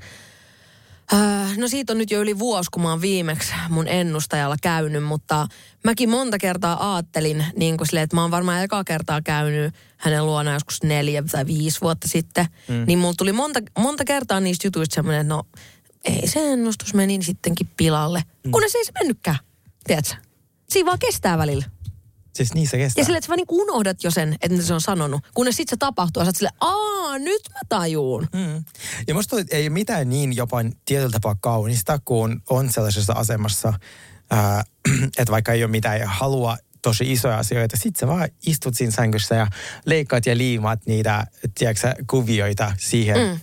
äh, no siitä on nyt jo yli vuosi, kun mä oon viimeksi mun ennustajalla käynyt, mutta mäkin monta kertaa aattelin niin kuin silleen, että mä oon varmaan eka kertaa käynyt hänen luonaan joskus neljä tai viisi vuotta sitten, mm. niin mulla tuli monta, monta kertaa niistä jutuista semmoinen, että no ei se ennustus meni sittenkin pilalle, mm. kunnes ei se mennytkään, tiedätkö? Siinä vaan kestää välillä. Siis niin se kestää. Ja silleen, että sä vaan niin unohdat jo sen, että se on sanonut. Kunnes sitten se tapahtuu ja sä oot silleen, aa, nyt mä tajuun. Mm. Ja musta että ei mitään niin jopa tietyllä tapaa kaunista, kun on sellaisessa asemassa, ää, että vaikka ei ole mitään ja halua tosi isoja asioita, sit sä vaan istut siinä sängyssä ja leikkaat ja liimaat niitä, tiedätkö, kuvioita siihen mm.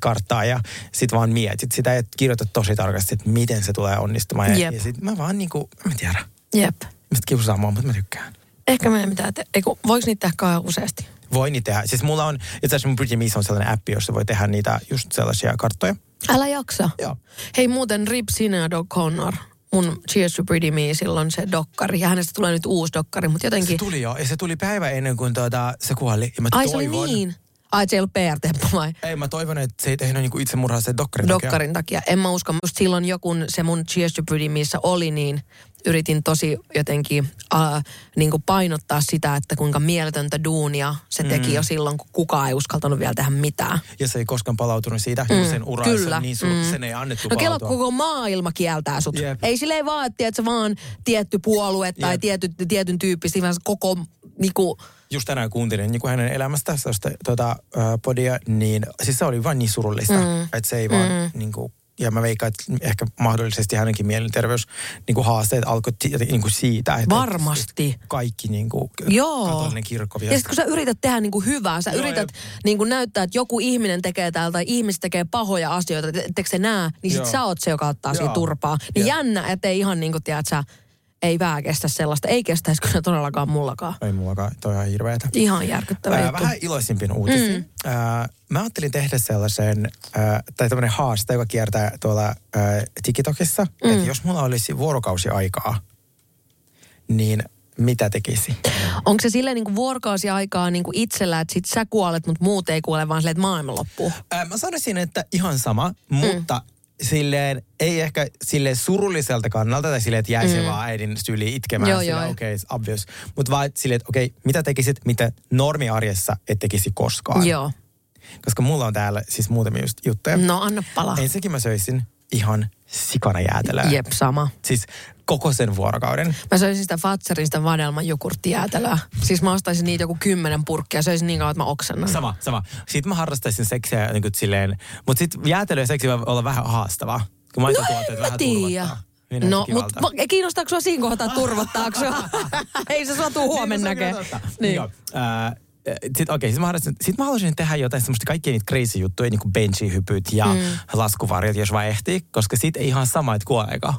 karttaan ja sit vaan mietit sitä ja kirjoitat tosi tarkasti, että miten se tulee onnistumaan. Ja, Jep. ja sit mä vaan niinku, mä en tiedä, Jep. Mistä kiusaa mua, mutta mä tykkään. Ehkä meidän pitää te- Eiku, voiko niitä tehdä kauhean useasti? Voi niitä tehdä. Siis mulla on, itse asiassa mun Pretty Miss on sellainen appi, jossa voi tehdä niitä just sellaisia karttoja. Älä jaksa. Joo. Hei muuten Rip Sinead O'Connor, mun Cheers to Pretty Me silloin se dokkari. Ja hänestä tulee nyt uusi dokkari, mutta Se jotenkin... tuli jo, ja se tuli päivä ennen kuin tuota, se kuoli. Ja mä Ai se oli toivon, niin. Ai se ei ollut PR-temppu vai? Ei, mä toivon, että se ei tehnyt niinku itsemurhaa sen dokkarin takia. Dokkarin takia. En mä usko. Just silloin jo, kun se mun Cheers to Pretty missä oli, niin yritin tosi jotenkin uh, niin kuin painottaa sitä, että kuinka mieletöntä duunia se teki Mm. jo silloin, kun kukaan ei uskaltanut vielä tehdä mitään. Ja se ei koskaan palautunut siitä, mm, sen ura kyllä. niin sur, Mm. sen ei annettu No kello koko maailma kieltää sut. Jep. Ei silleen vaan, että tiedätkö, vaan tietty puolue tai Jep. tiety, tietyn tyyppistä, vaan se koko niinku, Just tänään kuuntelin niin kuin hänen elämästä sellaista tuota, äh, podia, niin siis se oli vain niin surullista, mm. että se ei vaan Mm. niin kuin, ja mä veikkaan, että ehkä mahdollisesti hänenkin mielenterveys niin kuin haasteet alkoi niin kuin siitä, että Varmasti. kaikki niin kuin, Joo. katolinen kirkko Ja sitten kun sä yrität tehdä niinku hyvää, sä Joo, yrität niinku näyttää, että joku ihminen tekee täällä tai ihmiset tekee pahoja asioita, et- etteikö se näe, niin sit Joo. sä oot se, joka ottaa Joo. siitä turpaa. Niin Jep. jännä, ettei ihan niinku tiedät sä, ei vää kestä sellaista. Ei kestäisi kyllä todellakaan mullakaan. Ei mullakaan, toi on ihan hirveetä. Ihan järkyttävä Ää, juttu. vähän iloisimpin uutisia. Mm. Ää, mä ajattelin tehdä sellaisen, ää, tai tämmöinen haaste, joka kiertää tuolla ää, TikTokissa, mm. että jos mulla olisi vuorokausi aikaa, niin mitä tekisi? Onko se silleen niinku vuorokausi aikaa niinku itsellä, että sit sä kuolet, mutta muut ei kuole, vaan silleen, että maailma loppuu? Ää, mä sanoisin, että ihan sama, mutta silleen, ei ehkä silleen surulliselta kannalta, tai silleen, että jäisi mm. vaan äidin syliin itkemään. Joo, joo. Okei, okay, obvious. Mutta vaan silleen, että okei, okay, mitä tekisit, mitä normiarjessa et tekisi koskaan. Joo. Koska mulla on täällä siis muutamia just juttuja. No anna palaa. Ensinnäkin mä söisin ihan sikana jäätelöä. Jep, sama. Siis koko sen vuorokauden. Mä söisin sitä Fatserin sitä vadelman jogurttijäätelöä. Siis mä ostaisin niitä joku kymmenen purkkia ja söisin niin kauan, että mä oksennan. Sama, sama. Sitten mä harrastaisin seksiä niin kuin silleen, mutta sitten jäätelö ja seksi voi olla vähän haastavaa. Kun Mä vähän tiedä. turvottaa. Ei näytä No, mutta kiinnostaako sua siinä kohtaa turvottaako? Ei se sua tuu huomenna Niin, näkee. Niin. Joo. Äh, sitten okei, sit mä, haluaisin, sit mä haluaisin tehdä jotain semmoista kaikkia niitä crazy juttuja, niin kuin benchihypyt ja mm. laskuvarjot, jos vaan ehtii, koska siitä ei ihan sama, että kuoleeko.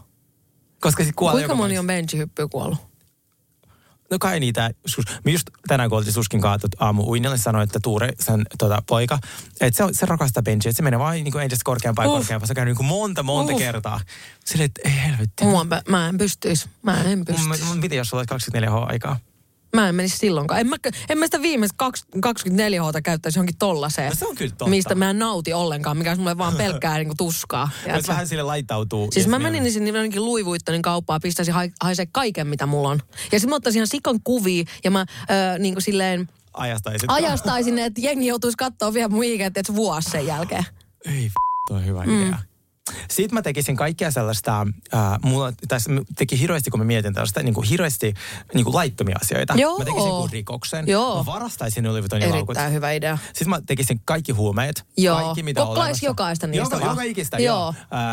Koska sit kuolee Kuinka joka moni on benchihyppyä kuollut? No kai niitä, me just tänään kun oltiin Suskin kaatut aamu uinille, sanoi, että Tuure, sen tota, poika, että se, se rakastaa benchiä, että se menee vaan niin entistä korkeampaa ja Uh. korkeampaa. Se käy niin kuin monta, monta Uh. kertaa. Silleen, että ei helvetti. Mua, mä en pystyisi. Mä en Mun, pystyisi. mun jos sulla olisi 24 H aikaa. Mä en menisi silloinkaan. En mä, en mä sitä viimeistä kaks- 24 h käyttäisi johonkin tollaseen. No se on kyllä totta. Mistä mä en nauti ollenkaan, mikä olisi mulle vaan pelkkää niinku tuskaa. Jos Tiedätkö? vähän sille laittautuu. Siis ja mä se menin sinne jonnekin Louis Vuittonin kauppaan, pistäisin ha- haisee kaiken, mitä mulla on. Ja sitten mä ottaisin ihan sikan kuvia ja mä ö, niin kuin silleen Ajastaisit. ajastaisin, että jengi joutuisi katsoa vielä mun että vuosi sen jälkeen. Ei f***, toi on hyvä mm. idea. Sitten mä tekisin kaikkea sellaista, äh, mulla tässä teki hirveästi, kun mä mietin tällaista, niin kuin hirveästi niin kuin laittomia asioita. Joo. Mä tekisin jonkun rikoksen. Joo. Mä varastaisin Louis Vuittonin laukut. Erittäin hyvä idea. Sitten mä tekisin kaikki huumeet. Joo. Kaikki, mitä on olemassa. jokaista niistä joka, vaan. joka ikistä, Joo. joo.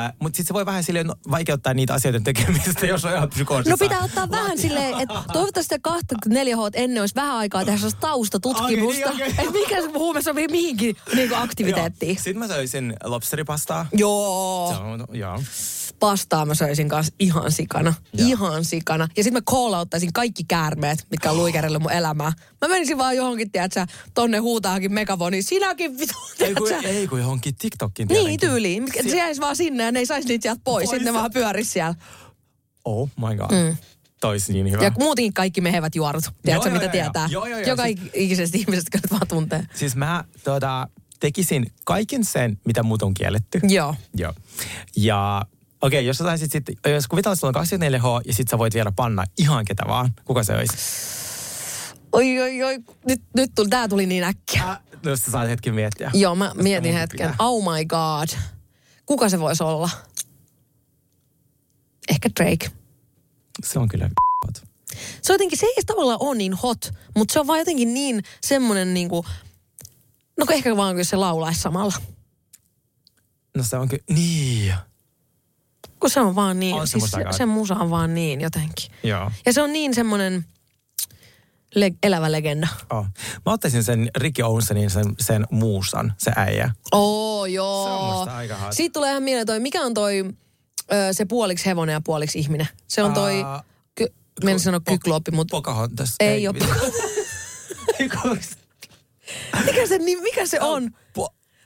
Äh, Mutta sitten se voi vähän silleen vaikeuttaa niitä asioita tekemistä, jos on ihan psykoosissa. No pitää ottaa vähän silleen, että toivottavasti 24 h ennen olisi vähän aikaa tehdä sellaista taustatutkimusta. Okei, niin, että mikä se huume sopii mihinkin niin aktiviteettiin. Sitten mä söisin lobsteripastaa. Joo. On, joo. Pastaa mä söisin kanssa ihan sikana. Joo. Ihan sikana. Ja sitten mä call-outtaisin kaikki käärmeet, mitkä on luikerellut mun elämää. Mä menisin vaan johonkin, tiedätkö, tonne huutaakin megafoniin. Sinäkin vitu, Ei kun, ei kun johonkin TikTokin Niin tietenkin. tyyliin. Se jäisi vaan sinne ja ne ei saisi niitä sieltä pois. Pois. Sitten ne vaan pyörisi siellä. Oh my god. Mm. Niin hyvä. Ja muutenkin kaikki mehevät juorut. Tiedätkö, joo, mitä joo, tietää? joo. Joo, joo, joo. Joka Siis- ikisestä ihmisestä, nyt vaan tuntee. Siis mä tota, tekisin kaiken sen, mitä muut on kielletty. Joo. Joo. Ja okei, okay, jos sä saisit sitten, jos kuvitellaan, että sulla on 24H ja sit sä voit vielä panna ihan ketä vaan, kuka se olisi? Oi, oi, oi. Nyt, nyt tuli, tää tuli niin äkkiä. Äh, jos sä saat hetken miettiä. Joo, mä mietin hetken. pitää. Oh my god. Kuka se voisi olla? Ehkä Drake. Se on kyllä hot. Se jotenkin, se ei tavallaan ole niin hot, mutta se on vaan jotenkin niin semmonen niinku, no ehkä vaan kun se laulaisi samalla. No se on kyllä, niin. Kun se on vaan niin, On siis se, se musa on vaan niin jotenkin. Joo. Ja se on niin semmonen le- elävä legenda. Oh. Mä ottaisin sen Ricky Owensonin, sen, sen muusan, se äijä. Oo, joo. Se on musta aika. Siitä tulee ihan mieleen toi, mikä on toi ö, se puoliksi hevonen ja puoliksi ihminen? Se on toi, Aa, ky, mä en sano kykloppi, mutta Pocahontas. ei ole. Pocahontas. mikä se, niin, mikä se on?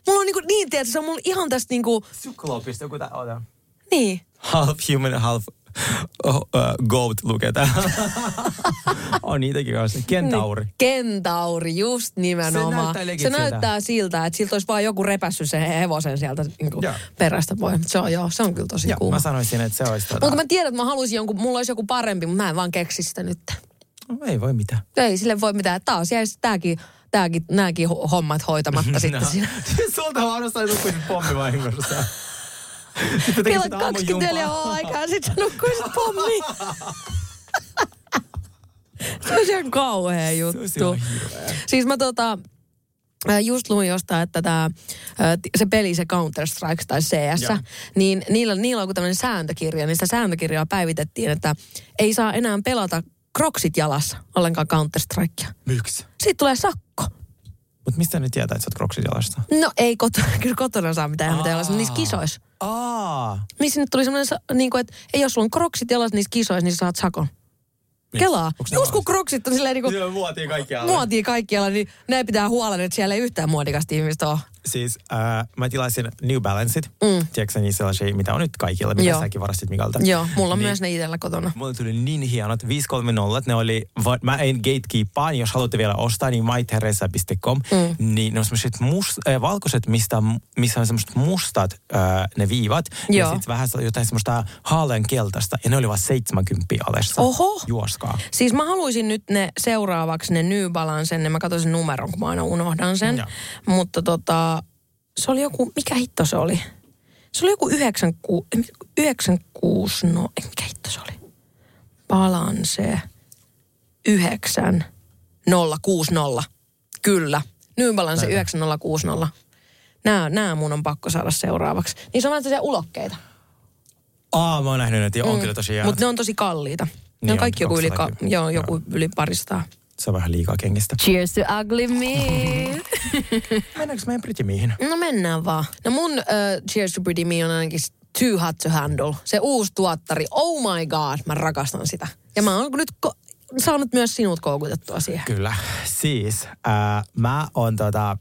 Mulla on niinku, niin, tiedätkö, se on mulla ihan tästä niinku, Syklopista joku tää, ota. niin. Half human, half oh, uh, goat lukee täällä. on niitäkin kanssa. Kentauri. Niin, kentauri, just nimenomaan. Se näyttää legit se näyttää siltä, että siltä olisi vaan joku repässyt sen hevosen sieltä niin kuin perästä pois. Se on, joo, se on kyllä tosi Joo, kuuma. mä sanoisin, että se olisi tota... Mutta mä tiedän, että mä haluaisin jonkun, mulla olisi joku parempi, mutta mä en vaan keksi sitä nyt. No, ei voi mitään. Ei sille voi mitään. Taas jäisi tääkin, tääkin, nääkin ho- hommat hoitamatta sitten No. siinä. Sulta aina sai nukkuisit pommivahingossa. Sitten tekisit 24 aamujumpaa. on aikaa, sit sä nukkuisit pommiin. se olisi ihan kauhea juttu. Siis mä tota, just luin jostain, että ti- se peli, se Counter-Strike tai CS, Joo. niin niillä, niillä on tämmöinen sääntökirja, niin sitä sääntökirjaa päivitettiin, että ei saa enää pelata kroksit jalassa ollenkaan Counter-Strikea. Miksi? Siitä tulee sakko. Mutta mistä ne tietää, että sä oot kroksit jalasta? No ei kotona, kyllä kotona saa mitään ihan mitä jalassa, mutta niissä kisoissa. Aa. Niin sinne tuli semmoinen, niin kuin, että ei jos sulla on kroksit jalassa niissä kisoissa, niin sä saat sakon. Kelaa. Onks ne Just kun kroksit on silleen niin kuin, Joo, muotiin kaikkialla. muotiin kaikkialla, niin ne pitää huolen, että siellä ei yhtään muodikasta ihmistä ole. Siis äh, mä tilasin New Balanceit. Mm. Tiedätkö niissä sellaisia, mitä on nyt kaikilla, mitä Joo. säkin varastit Mikalta? Joo, mulla on Niin. myös ne itsellä kotona. Mulla tuli niin hienot 530, ne oli, va- mä en gatekeepaa, niin jos haluatte vielä ostaa, niin myteresa.com, Mm. niin ne on semmoiset must, äh, valkoiset, mistä, missä on semmoiset mustat äh, ne viivat, ja Joo. sitten vähän jotain semmoista haalean keltaista, ja ne oli vaan 70 alessa. Oho. Juoskaa. Siis mä haluaisin nyt ne seuraavaksi, ne New Balancen, ne mä katsoin sen numeron, kun mä aina unohdan sen. Joo. Mutta tota, se oli joku, mikä hitto se oli? Se oli joku 96, 96 no, mikä hitto se oli? Balance 9060. Kyllä. New Balance 9060. Nää, nää mun on pakko saada seuraavaksi. Niin se on vähän ulokkeita. Aa, mä oon nähnyt ja on kyllä tosi. Mutta Mm. ne on tosi kalliita. Ne Niin on on, kaikki joku yli, ka- 200. joo, joku yli paristaa. Se on vähän liikaa kengistä. Cheers to ugly me. Mennäänkö meidän Britimiihin? no mennään vaan. No mun uh, Cheers to Pretty Me on ainakin Too Hot to Handle. Se uusi tuottari. Oh my god, mä rakastan sitä. Ja mä oon nyt ko- saanut myös sinut koukutettua siihen. Kyllä. Siis, äh, mä oon tota,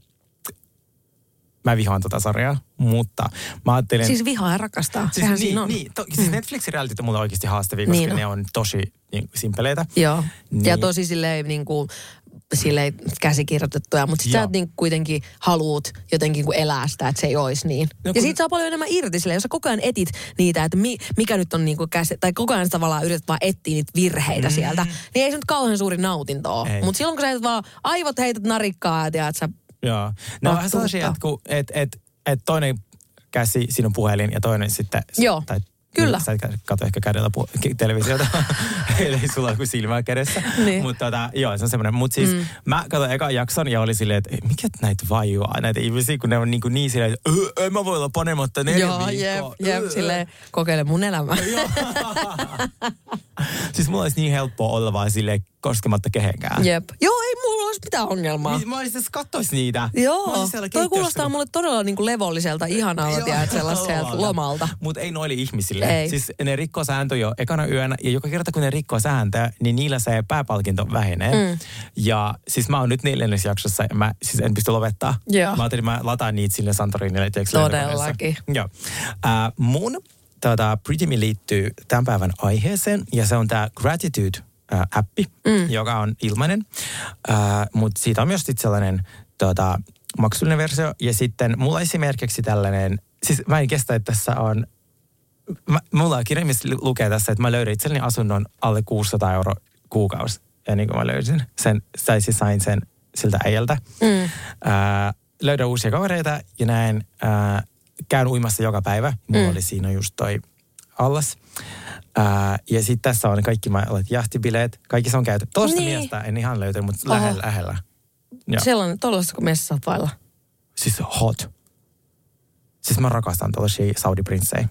mä vihaan tota sarjaa, mutta mä ajattelin... Siis vihaa ja rakastaa. Siis Sehän niin, siinä on. Niin, to, siis Netflixin realityt on mulle oikeasti haastavia, koska Niin ne on tosi niin, simpeleitä. Joo. Niin. Ja tosi silleen niin kuin, silleen käsikirjoitettuja, mutta sit sä et niin kuitenkin haluut jotenkin kuin elää sitä, että se ei olisi niin. No ja kun- siitä saa paljon enemmän irti silleen, jos sä koko ajan etit niitä, että mi, mikä nyt on niin kuin käsi, tai koko ajan tavallaan yrität vaan etsiä niitä virheitä mm. sieltä, niin ei se nyt kauhean suuri nautinto ole. Mutta silloin kun sä et vaan aivot heität narikkaa ja tiedät, sä Joo. Ne on vähän sellaisia, että et, et, et toinen käsi sinun puhelin ja toinen sitten... Joo. Tai, Kyllä. Sä et katso ehkä kädellä pu- televisiota, eli sulla on kuin silmää kädessä. Niin. Mutta tota, joo, se on semmoinen. Mutta siis mm. mä katsoin ekan jakson ja oli silleen, että "Ei, mikä näitä vaijuaa, näitä ihmisiä, kun ne on niin, kuin niin silleen, että "Ö, en mä voi olla panematta neljä Joo, jep, viikkoa. jep, Ö, silleen kokeile mun elämää. Siis mulla olisi niin helppoa olla vaan silleen koskematta kehenkään. Jep. Joo, ei mulla olisi mitään ongelmaa. Mi- Mä olisin, että kattois niitä. Joo, toi kuulostaa mulle todella niin kuin levolliselta, ihanalta, tiedät, sellaiselta lomalta. Mutta ei noille ihmisille. Ei. Siis ne rikkoo sääntöjä jo ekana yönä, ja joka kerta kun ne rikkoo sääntöjä, niin niillä se pääpalkinto vähenee. Mm. Ja siis mä oon nyt neljännes jaksossa, ja mä siis en pysty lopettaa. Joo. Mä ajattelin, mä lataan niitä sille Santorinille. Todellakin. Joo. Äh, mun tota, Pretty Me liittyy tämän päivän aiheeseen, ja se on tämä Gratitude äh, appi, mm. joka on ilmainen. Äh, Mutta siitä on myös sit sellainen tota, maksullinen versio. Ja sitten mulla esimerkiksi tällainen, siis mä en kestä, että tässä on, mä, mulla on kirja, missä lu- lukee tässä, että mä löydän itselleni asunnon alle 600 euro kuukausi. Ja niin kuin mä löysin sen, tai siis sain sen siltä äijältä. Mm. Äh, löydän uusia kavereita ja näin, äh, käyn uimassa joka päivä. Mulla mm. oli siinä just toi allas. Ää, ja sitten tässä on kaikki mä olet jahtibileet. Kaikki se on käyty. Tuosta Niin. miestä en ihan löytänyt, mutta Oho. lähellä. lähellä. Sellainen, tollaista kun meissä saat vailla. Siis hot. Siis mä rakastan tuollaisia Saudi-prinssejä.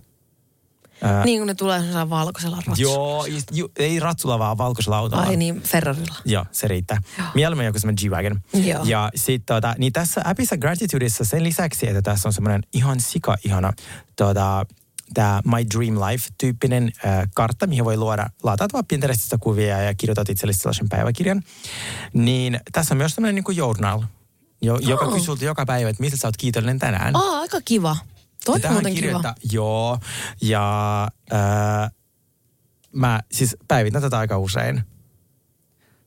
Ää, Niin kuin ne tulee sellaisella valkoisella ratsulla. Joo, just, ju, ei ratsulla vaan valkoisella autolla. Ai niin, Ferrarilla. Joo, se riittää. Joo. Mieluummin joku semmoinen G-Wagon. Joo. Ja sit tota, niin tässä appissa Gratitudeissa sen lisäksi, että tässä on semmoinen ihan sika-ihana tota, tämä My Dream Life-tyyppinen äh, kartta, mihin voi luoda, lataat vaan Pinterestistä kuvia ja kirjoitat itsellesi sellaisen päiväkirjan. Niin tässä on myös tämmöinen niin kuin journal, jo, joka Oh. kysyy sulta joka päivä, että mistä sä oot kiitollinen tänään. Aa, aika kiva. Toi on muuten kiva. Joo, ja äh, mä siis päivitän tätä aika usein.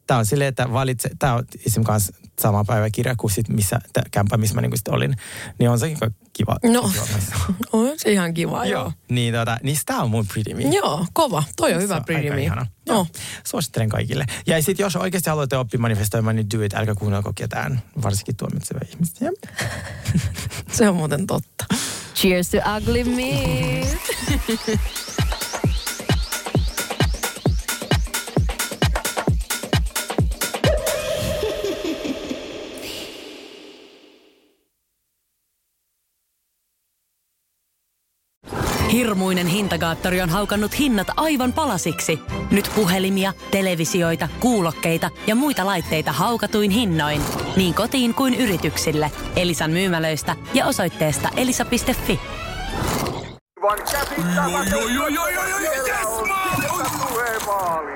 Tämä on silleen, että valitse, tämä on esimerkiksi sama päiväkirja kuin sit missä, kämpä, missä mä niinku sit olin. Niin on sekin kiva. No, kiva on se ihan kiva, joo. Joo. Niin, tota, niin tämä on mun Pretty Me. Joo, kova. Toi on Se hyvä on Pretty Me. ihana. Joo. Joo. Suosittelen kaikille. Ja sitten jos oikeasti haluatte oppia manifestoimaan, niin do it. Älkää kuunnelko ketään, varsinkin tuomitsevia ihmisiä. Se on muuten totta. Cheers to ugly me. Hirmuinen hintakaattori on haukannut hinnat aivan palasiksi. Nyt puhelimia, televisioita, kuulokkeita ja muita laitteita haukatuin hinnoin. Niin kotiin kuin yrityksille. Elisan myymälöistä ja osoitteesta elisa.fi.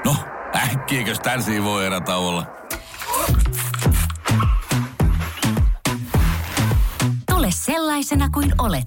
No, äkkiäkös tän voi erätauolla? Tule sellaisena kuin olet,